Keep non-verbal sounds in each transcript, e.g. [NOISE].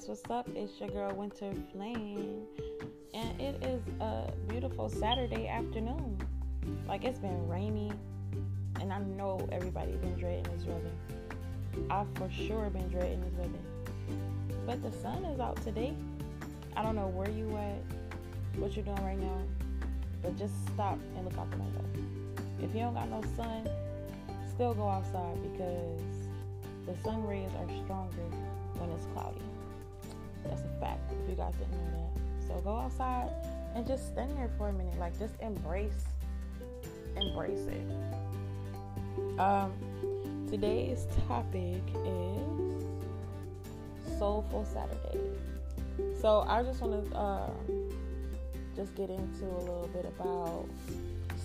guys, what's up? It's your girl Winter Flame, and it is a beautiful Saturday afternoon. Like, it's been rainy, and I know everybody's been dreading this weather. I've for sure been dreading this weather. But the sun is out today. I don't know where you at, what you're doing right now, but just stop and look out the window. If you don't got no sun, still go outside because the sun rays are stronger when it's cloudy. That's a fact if you guys didn't know that. So go outside and just stand there for a minute. Like just embrace embrace it. Um today's topic is Soulful Saturday. So I just want to uh, just get into a little bit about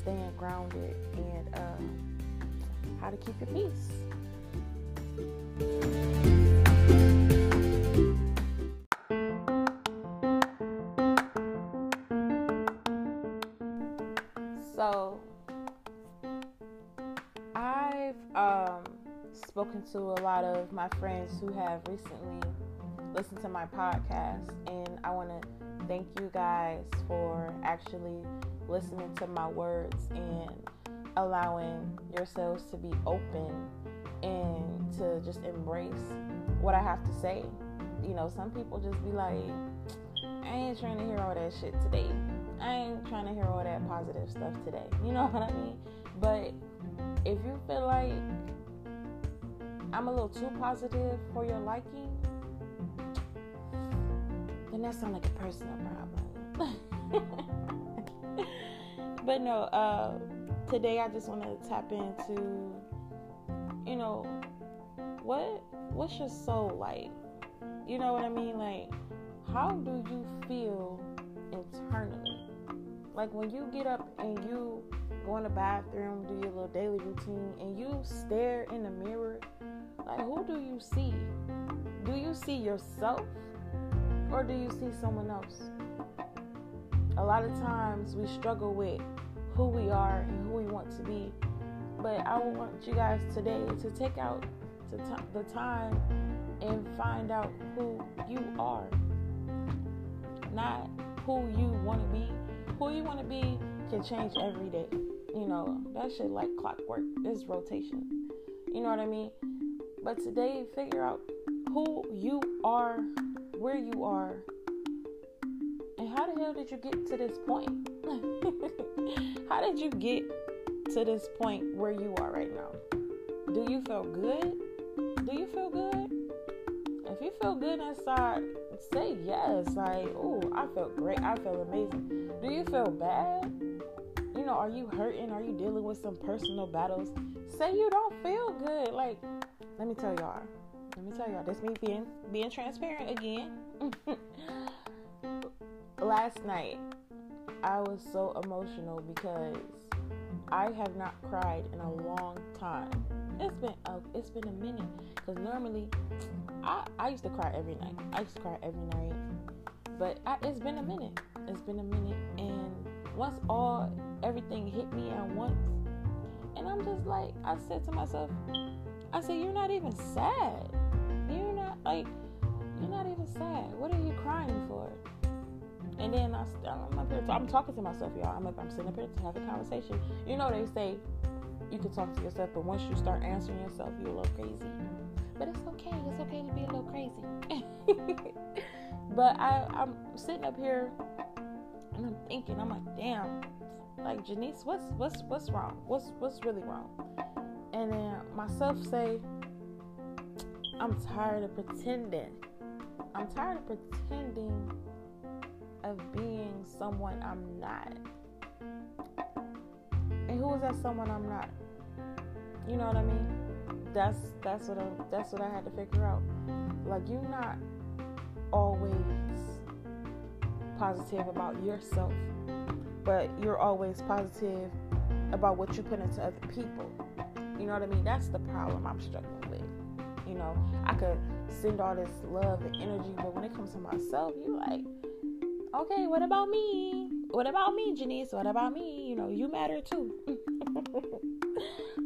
staying grounded and uh, how to keep your peace. So, I've um, spoken to a lot of my friends who have recently listened to my podcast, and I want to thank you guys for actually listening to my words and allowing yourselves to be open and to just embrace what I have to say. You know, some people just be like, I ain't trying to hear all that shit today. Trying to hear all that positive stuff today. You know [LAUGHS] what I mean? But if you feel like I'm a little too positive for your liking, then that sounds like a personal problem. [LAUGHS] but no, uh, today I just want to tap into, you know, what what's your soul like? You know what I mean? Like, how do you feel internally? Like when you get up and you go in the bathroom, do your little daily routine, and you stare in the mirror, like who do you see? Do you see yourself or do you see someone else? A lot of times we struggle with who we are and who we want to be. But I want you guys today to take out the time and find out who you are, not who you want to be. Who you want to be can change every day. You know, that shit like clockwork. It's rotation. You know what I mean? But today, figure out who you are, where you are, and how the hell did you get to this point? [LAUGHS] how did you get to this point where you are right now? Do you feel good? Do you feel good? If you feel good inside, say yes. Like, oh, I feel great. I feel amazing. Do you feel bad? You know, are you hurting? Are you dealing with some personal battles? Say you don't feel good. Like, let me tell y'all. Let me tell y'all. This me being being transparent again. [LAUGHS] Last night, I was so emotional because I have not cried in a long time. It's been a, it's been a minute because normally I, I used to cry every night. I used to cry every night, but I, it's been a minute. It's been a minute, and once all everything hit me at once, and I'm just like I said to myself, I said you're not even sad. You're not like you're not even sad. What are you crying for? And then I, I'm up here, I'm talking to myself, y'all. I'm up, I'm sitting up here to have a conversation. You know, they say you can talk to yourself, but once you start answering yourself, you're a little crazy. But it's okay. It's okay to be a little crazy. [LAUGHS] but I, I'm sitting up here and I'm thinking, I'm like, damn, like Janice, what's what's what's wrong? What's what's really wrong? And then myself say, I'm tired of pretending. I'm tired of pretending of being someone I'm not. And who is that someone I'm not? You know what I mean? That's that's what I that's what I had to figure out. Like you're not always positive about yourself, but you're always positive about what you put into other people. You know what I mean? That's the problem I'm struggling with. You know, I could send all this love and energy, but when it comes to myself, you're like, okay, what about me? What about me, Janice? What about me? You know, you matter too. [LAUGHS]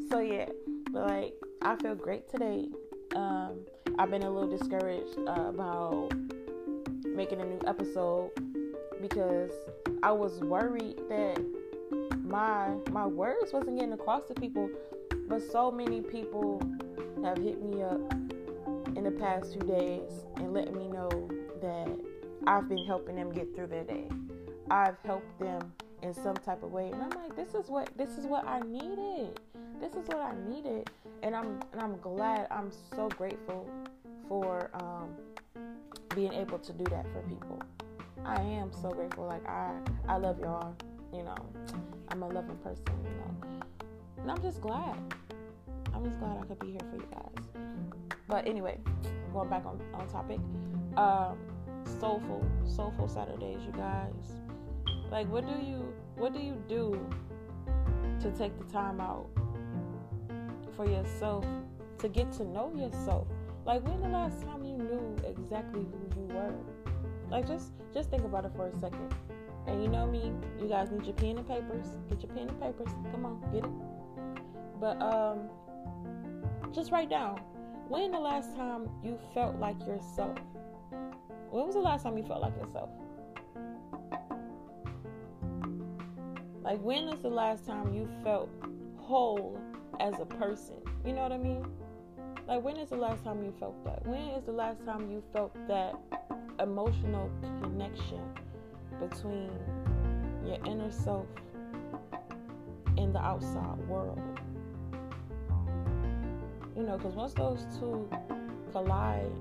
so yeah, but like I feel great today. Um, I've been a little discouraged uh, about making a new episode because I was worried that my my words wasn't getting across to people. But so many people have hit me up in the past few days and let me know that I've been helping them get through their day. I've helped them in some type of way, and I'm like, this is what this is what I needed. This is what I needed, and I'm and I'm glad. I'm so grateful for um, being able to do that for people. I am so grateful. Like I I love y'all. You know, I'm a loving person. You know, and I'm just glad. I'm just glad I could be here for you guys. But anyway, going back on on topic. Um, soulful, soulful Saturdays, you guys. Like, what do you, what do you do to take the time out for yourself to get to know yourself? Like, when the last time you knew exactly who you were? Like, just, just think about it for a second. And you know me, you guys need your pen and papers. Get your pen and papers. Come on, get it. But um, just write down when the last time you felt like yourself. When was the last time you felt like yourself? Like, when is the last time you felt whole as a person? You know what I mean? Like, when is the last time you felt that? When is the last time you felt that emotional connection between your inner self and the outside world? You know, because once those two collide,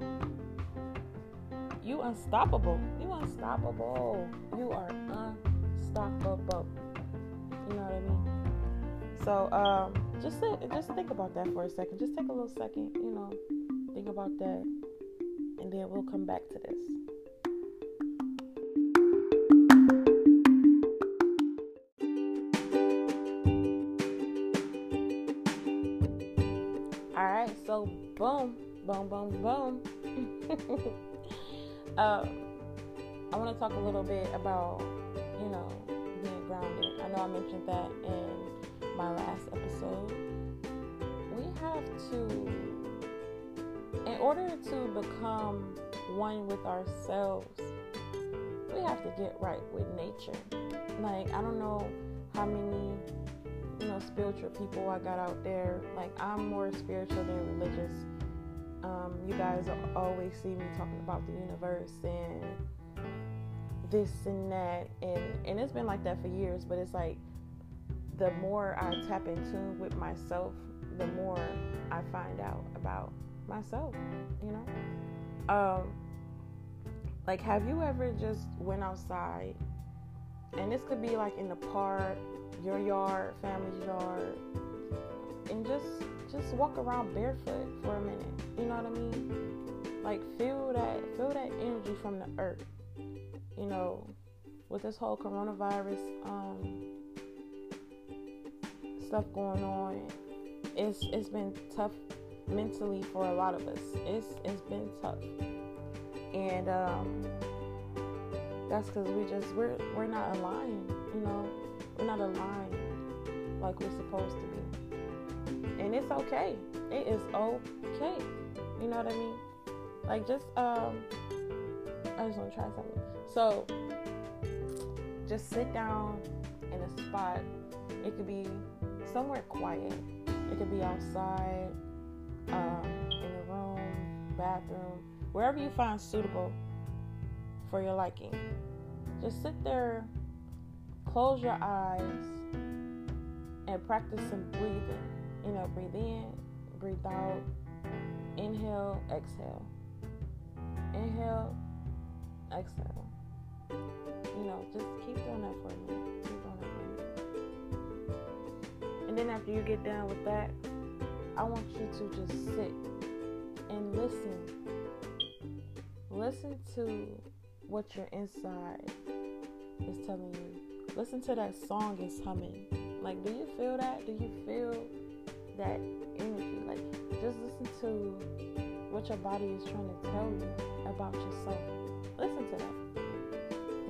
you unstoppable. You unstoppable. You are unstoppable. So um, just sit, just think about that for a second. Just take a little second. You know, think about that, and then we'll come back to this. All right, so boom, boom, boom, boom. [LAUGHS] uh, I want to talk a little bit about, you know, being grounded. I know I mentioned that in my last episode. We have to, in order to become one with ourselves, we have to get right with nature. Like, I don't know how many, you know, spiritual people I got out there. Like, I'm more spiritual than religious um, you guys always see me talking about the universe and this and that, and and it's been like that for years. But it's like the more I tap in tune with myself, the more I find out about myself. You know, um, like have you ever just went outside, and this could be like in the park, your yard, family's yard, and just just walk around barefoot for a minute. You know what I mean? Like feel that feel that energy from the earth. You know, with this whole coronavirus um, stuff going on, it's it's been tough mentally for a lot of us. It's it's been tough, and um, that's because we just we're we're not aligned. You know, we're not aligned like we're supposed to be and it's okay. It is okay. You know what I mean? Like just um I just want to try something. So just sit down in a spot. It could be somewhere quiet. It could be outside, um, in a room, bathroom, wherever you find suitable for your liking. Just sit there, close your eyes, and practice some breathing. You know, breathe in, breathe out, inhale, exhale. Inhale, exhale. You know, just keep doing that for minute. Keep doing that for. And then after you get done with that, I want you to just sit and listen. Listen to what your inside is telling you. Listen to that song is humming. Like, do you feel that? Do you feel that energy. Like, just listen to what your body is trying to tell you about yourself. Listen to that.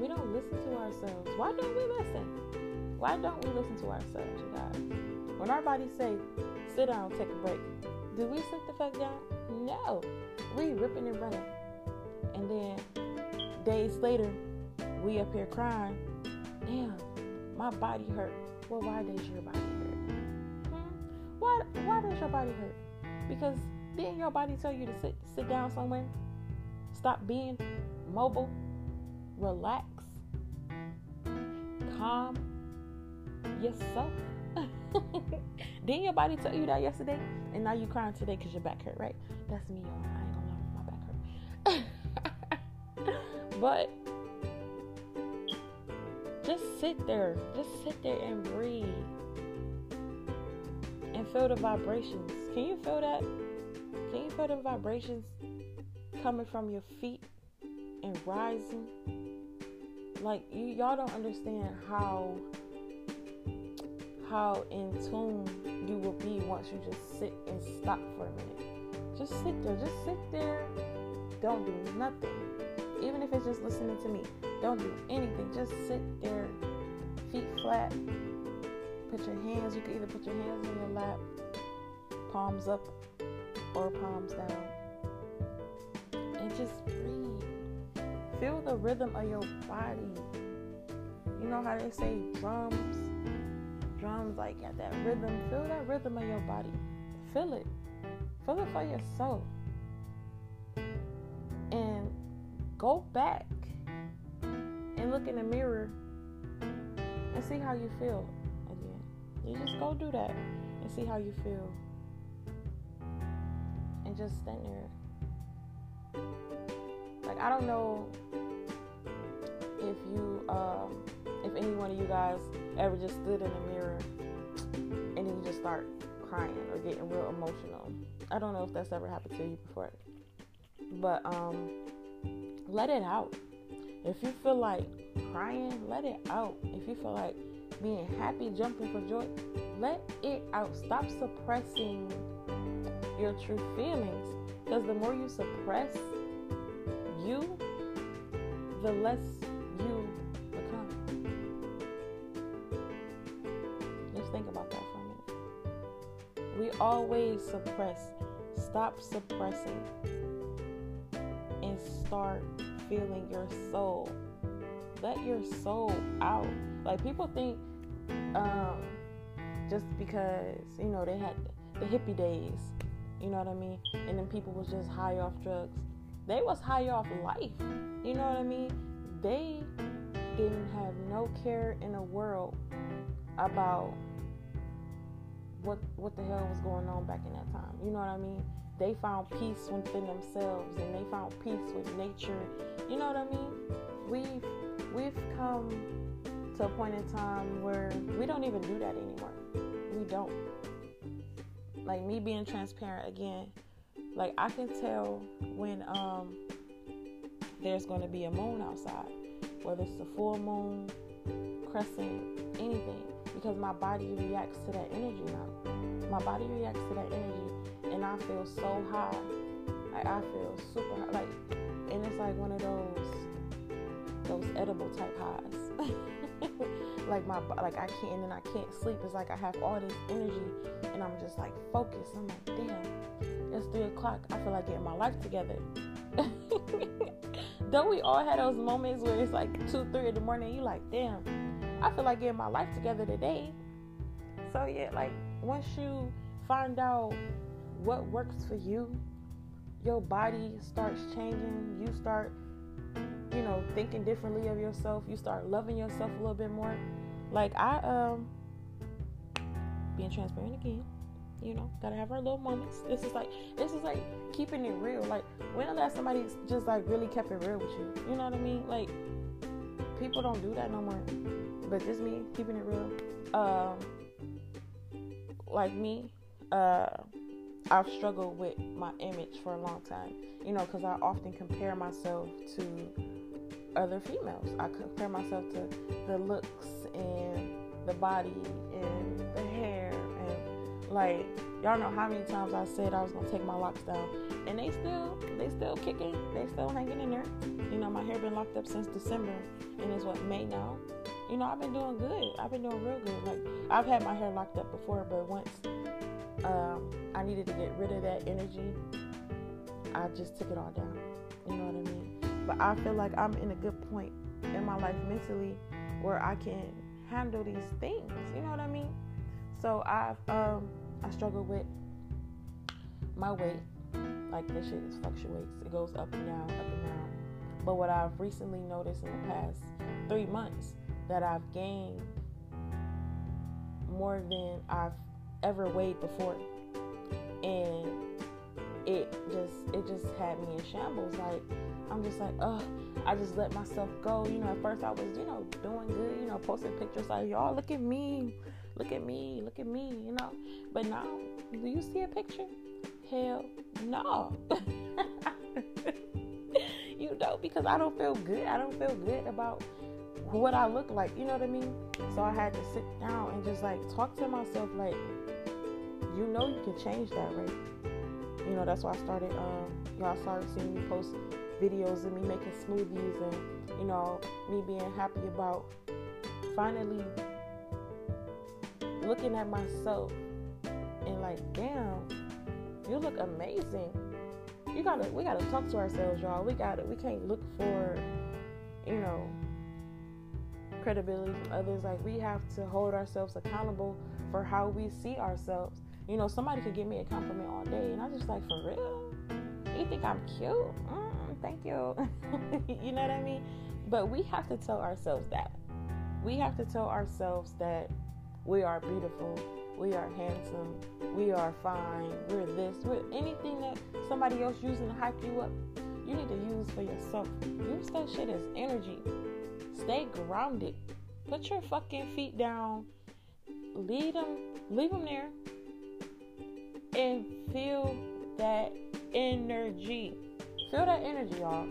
We don't listen to ourselves. Why don't we listen? Why don't we listen to ourselves, you guys? When our bodies say, sit down, take a break, do we sit the fuck down? No. we ripping and running. And then days later, we up here crying. Damn, my body hurt. Well, why does your body hurt? Hmm? Why why does your body hurt? Because didn't your body tell you to sit sit down somewhere? Stop being mobile, relax, calm yourself. [LAUGHS] didn't your body tell you that yesterday? And now you crying today because your back hurt, right? That's me, y'all. I ain't gonna lie, my back hurt. [LAUGHS] but just sit there. Just sit there and breathe. And feel the vibrations. Can you feel that? Can you feel the vibrations coming from your feet and rising? Like you y'all don't understand how how in tune you will be once you just sit and stop for a minute. Just sit there. Just sit there. Don't do nothing. Even if it's just listening to me. Don't do anything. Just sit there, feet flat. Put your hands, you can either put your hands in your lap, palms up or palms down. And just breathe. Feel the rhythm of your body. You know how they say drums? Drums like that rhythm. Feel that rhythm of your body. Feel it. Feel it for yourself. And go back and look in the mirror and see how you feel again. You just go do that and see how you feel. And just stand there. Like I don't know if you um if any one of you guys ever just stood in the mirror and then you just start crying or getting real emotional. I don't know if that's ever happened to you before. But um let it out. If you feel like crying, let it out. If you feel like being happy, jumping for joy, let it out. Stop suppressing your true feelings. Because the more you suppress you, the less always suppress. Stop suppressing and start feeling your soul. Let your soul out. Like people think um, just because, you know, they had the hippie days, you know what I mean? And then people was just high off drugs. They was high off life. You know what I mean? They didn't have no care in the world about what what the hell was going on back in that time. You know what I mean? They found peace within themselves and they found peace with nature. You know what I mean? We've we've come to a point in time where we don't even do that anymore. We don't. Like me being transparent again, like I can tell when um there's going to be a moon outside, whether it's a full moon, crescent, anything, because my body reacts to that energy now. My body reacts to that energy, and I feel so high. Like I feel super high. Like, and it's like one of those those edible type highs. [LAUGHS] like my like I can't and I can't sleep. It's like I have all this energy, and I'm just like focused. I'm like, damn, it's three o'clock. I feel like getting my life together. [LAUGHS] Don't we all have those moments where it's like two, three in the morning? You like, damn, I feel like getting my life together today. So yeah, like once you find out what works for you, your body starts changing. You start, you know, thinking differently of yourself. You start loving yourself a little bit more. Like I um being transparent again you know gotta have our little moments this is like this is like keeping it real like when the last somebody just like really kept it real with you you know what i mean like people don't do that no more but just me keeping it real um like me uh i've struggled with my image for a long time you know because i often compare myself to other females i compare myself to the looks and the body and the hair and like y'all know how many times I said I was gonna take my locks down, and they still they still kicking, they still hanging in there. You know my hair been locked up since December, and it's what May now. You know I've been doing good. I've been doing real good. Like I've had my hair locked up before, but once um, I needed to get rid of that energy, I just took it all down. You know what I mean? But I feel like I'm in a good point in my life mentally where I can handle these things. You know what I mean? So I've um I struggle with my weight. Like this shit fluctuates. It goes up and down, up and down. But what I've recently noticed in the past three months that I've gained more than I've ever weighed before. And it just it just had me in shambles. Like I'm just like, oh, I just let myself go. You know, at first I was, you know, doing good, you know, posting pictures like, y'all look at me, look at me, look at me, you know. But now, do you see a picture? Hell no. [LAUGHS] you know, because I don't feel good. I don't feel good about what I look like. You know what I mean? So I had to sit down and just like talk to myself like, you know, you can change that, right? You know, that's why I started. Um, y'all started seeing me post videos of me making smoothies and you know me being happy about finally looking at myself and like, damn, you look amazing. You gotta, we gotta talk to ourselves, y'all. We gotta, we can't look for, you know, credibility from others. Like we have to hold ourselves accountable for how we see ourselves. You know, somebody could give me a compliment all day, and I'm just like, for real, you think I'm cute? Mm, thank you. [LAUGHS] you know what I mean? But we have to tell ourselves that. We have to tell ourselves that we are beautiful, we are handsome, we are fine, we're this, we're anything that somebody else using to hype you up. You need to use for yourself. Use that shit as energy. Stay grounded. Put your fucking feet down. Leave them, leave them there, and feel that energy. Feel that energy, y'all.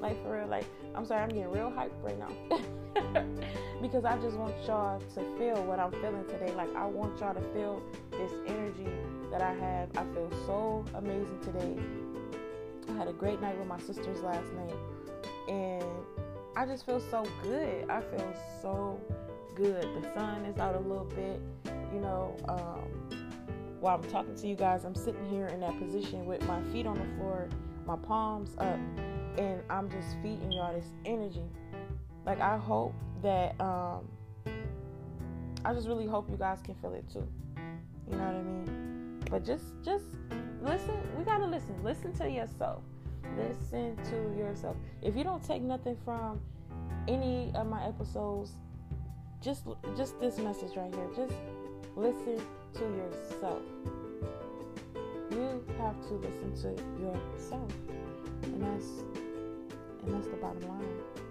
Like for real. Like I'm sorry, I'm getting real hyped right now. [LAUGHS] because I just want y'all to feel what I'm feeling today. Like I want y'all to feel this energy that I have. I feel so amazing today. I had a great night with my sisters last night. And I just feel so good. I feel so good. The sun is out a little bit, you know. Um, while I'm talking to you guys, I'm sitting here in that position with my feet on the floor, my palms up, and I'm just feeding y'all this energy. Like I hope that um, I just really hope you guys can feel it too. You know what I mean? But just just listen. We gotta listen. Listen to yourself. Listen to yourself. If you don't take nothing from any of my episodes, just just this message right here. Just listen to yourself. You have to listen to yourself. And that's and that's the bottom line.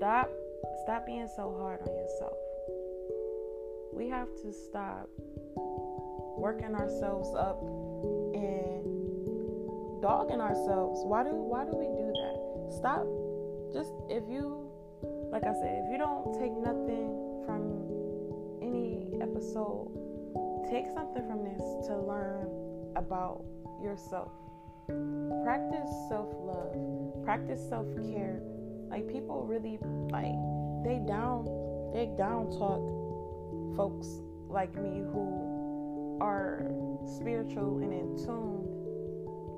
Stop Stop being so hard on yourself. We have to stop working ourselves up and dogging ourselves. Why do why do we do that? Stop. Just if you like I said, if you don't take nothing from any episode, take something from this to learn about yourself. Practice self-love. Practice self-care. Like people really like they down they down talk folks like me who are spiritual and in tune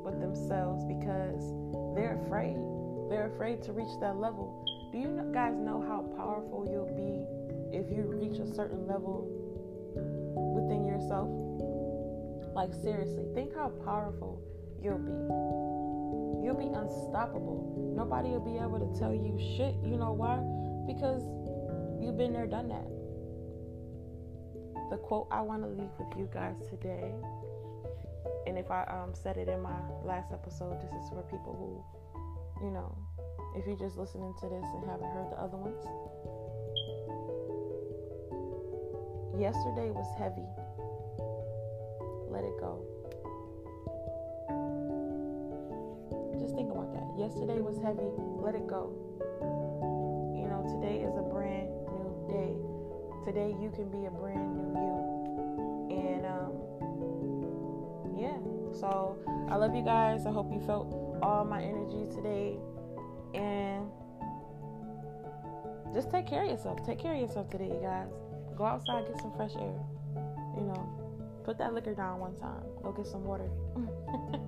with themselves because they're afraid. They're afraid to reach that level. Do you guys know how powerful you'll be if you reach a certain level within yourself? Like, seriously, think how powerful you'll be. You'll be unstoppable. Nobody will be able to tell you shit. You know why? because you've been there, done that. The quote I want to leave with you guys today, and if I um, said it in my last episode, this is for people who, you know, if you're just listening to this and haven't heard the other ones. Yesterday was heavy. Let it go. Just think about that. Yesterday was heavy. Let it go You know, today is a brand new day. Today you can be a brand new you. And um, yeah. So I love you guys. I hope you felt all my energy today. And just take care of yourself. Take care of yourself today, you guys. Go outside, get some fresh air. You know, put that liquor down one time. Go get some water. [LAUGHS]